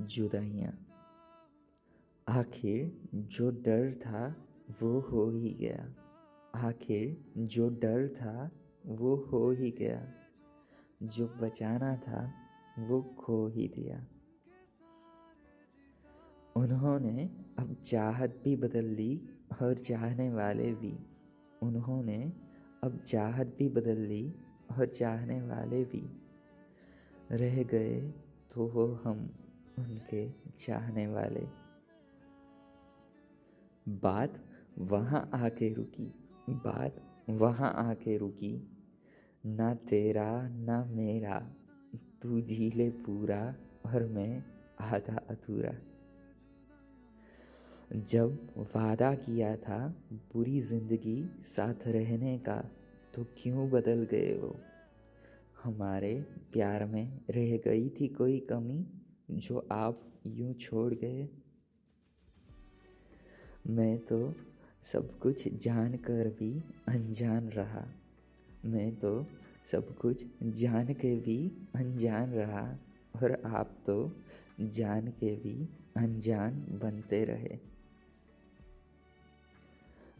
जुदाइयाँ। आखिर जो डर था, वो हो ही गया। आखिर जो डर था, वो हो ही गया। जो बचाना था, वो खो ही दिया। उन्होंने अब चाहत भी बदल ली और चाहने वाले भी। उन्होंने अब चाहत भी बदल ली और चाहने वाले भी। रह गए तो वो हम। उनके चाहने वाले। बात वहाँ आके रुकी, बात वहाँ आके रुकी। ना तेरा, ना मेरा, तू जी ले पूरा और मैं आधा अधूरा। जब वादा किया था बुरी ज़िंदगी साथ रहने का तो क्यों बदल गए वो? हमारे प्यार में रह गई थी कोई कमी? जो आप यूँ छोड़ गए, मैं तो सब कुछ जान कर भी अनजान रहा। मैं तो सब कुछ जान के भी अनजान रहा और आप तो जान के भी अनजान बनते रहे।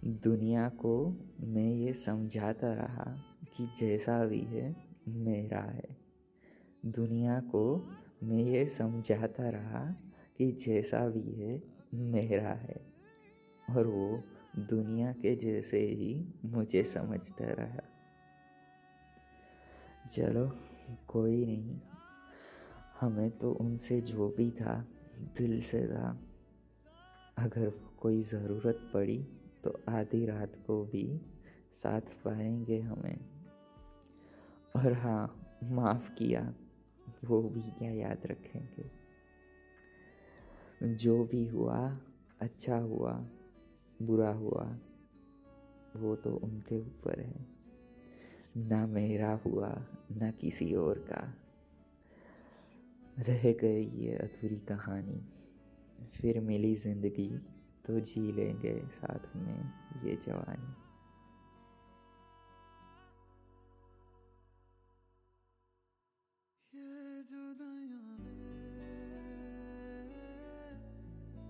दुनिया को मैं ये समझाता रहा कि जैसा भी है, मेरा है। दुनिया को मैं ये समझाता रहा कि जैसा भी है, मेरा है। और वो दुनिया के जैसे ही मुझे समझता रहा। चलो, कोई नहीं। हमें तो उनसे जो भी था, दिल से था। अगर कोई ज़रूरत पड़ी तो आधी रात को भी साथ पाएँगे हमें। और हाँ माफ़ किया। वो भी क्या याद रखेंगे। जो भी हुआ अच्छा हुआ, बुरा हुआ, वो तो उनके ऊपर है। ना मेरा हुआ, ना किसी और का। रह गई ये अधूरी कहानी। फिर मिली ज़िंदगी तो जी लेंगे साथ में ये जवानी।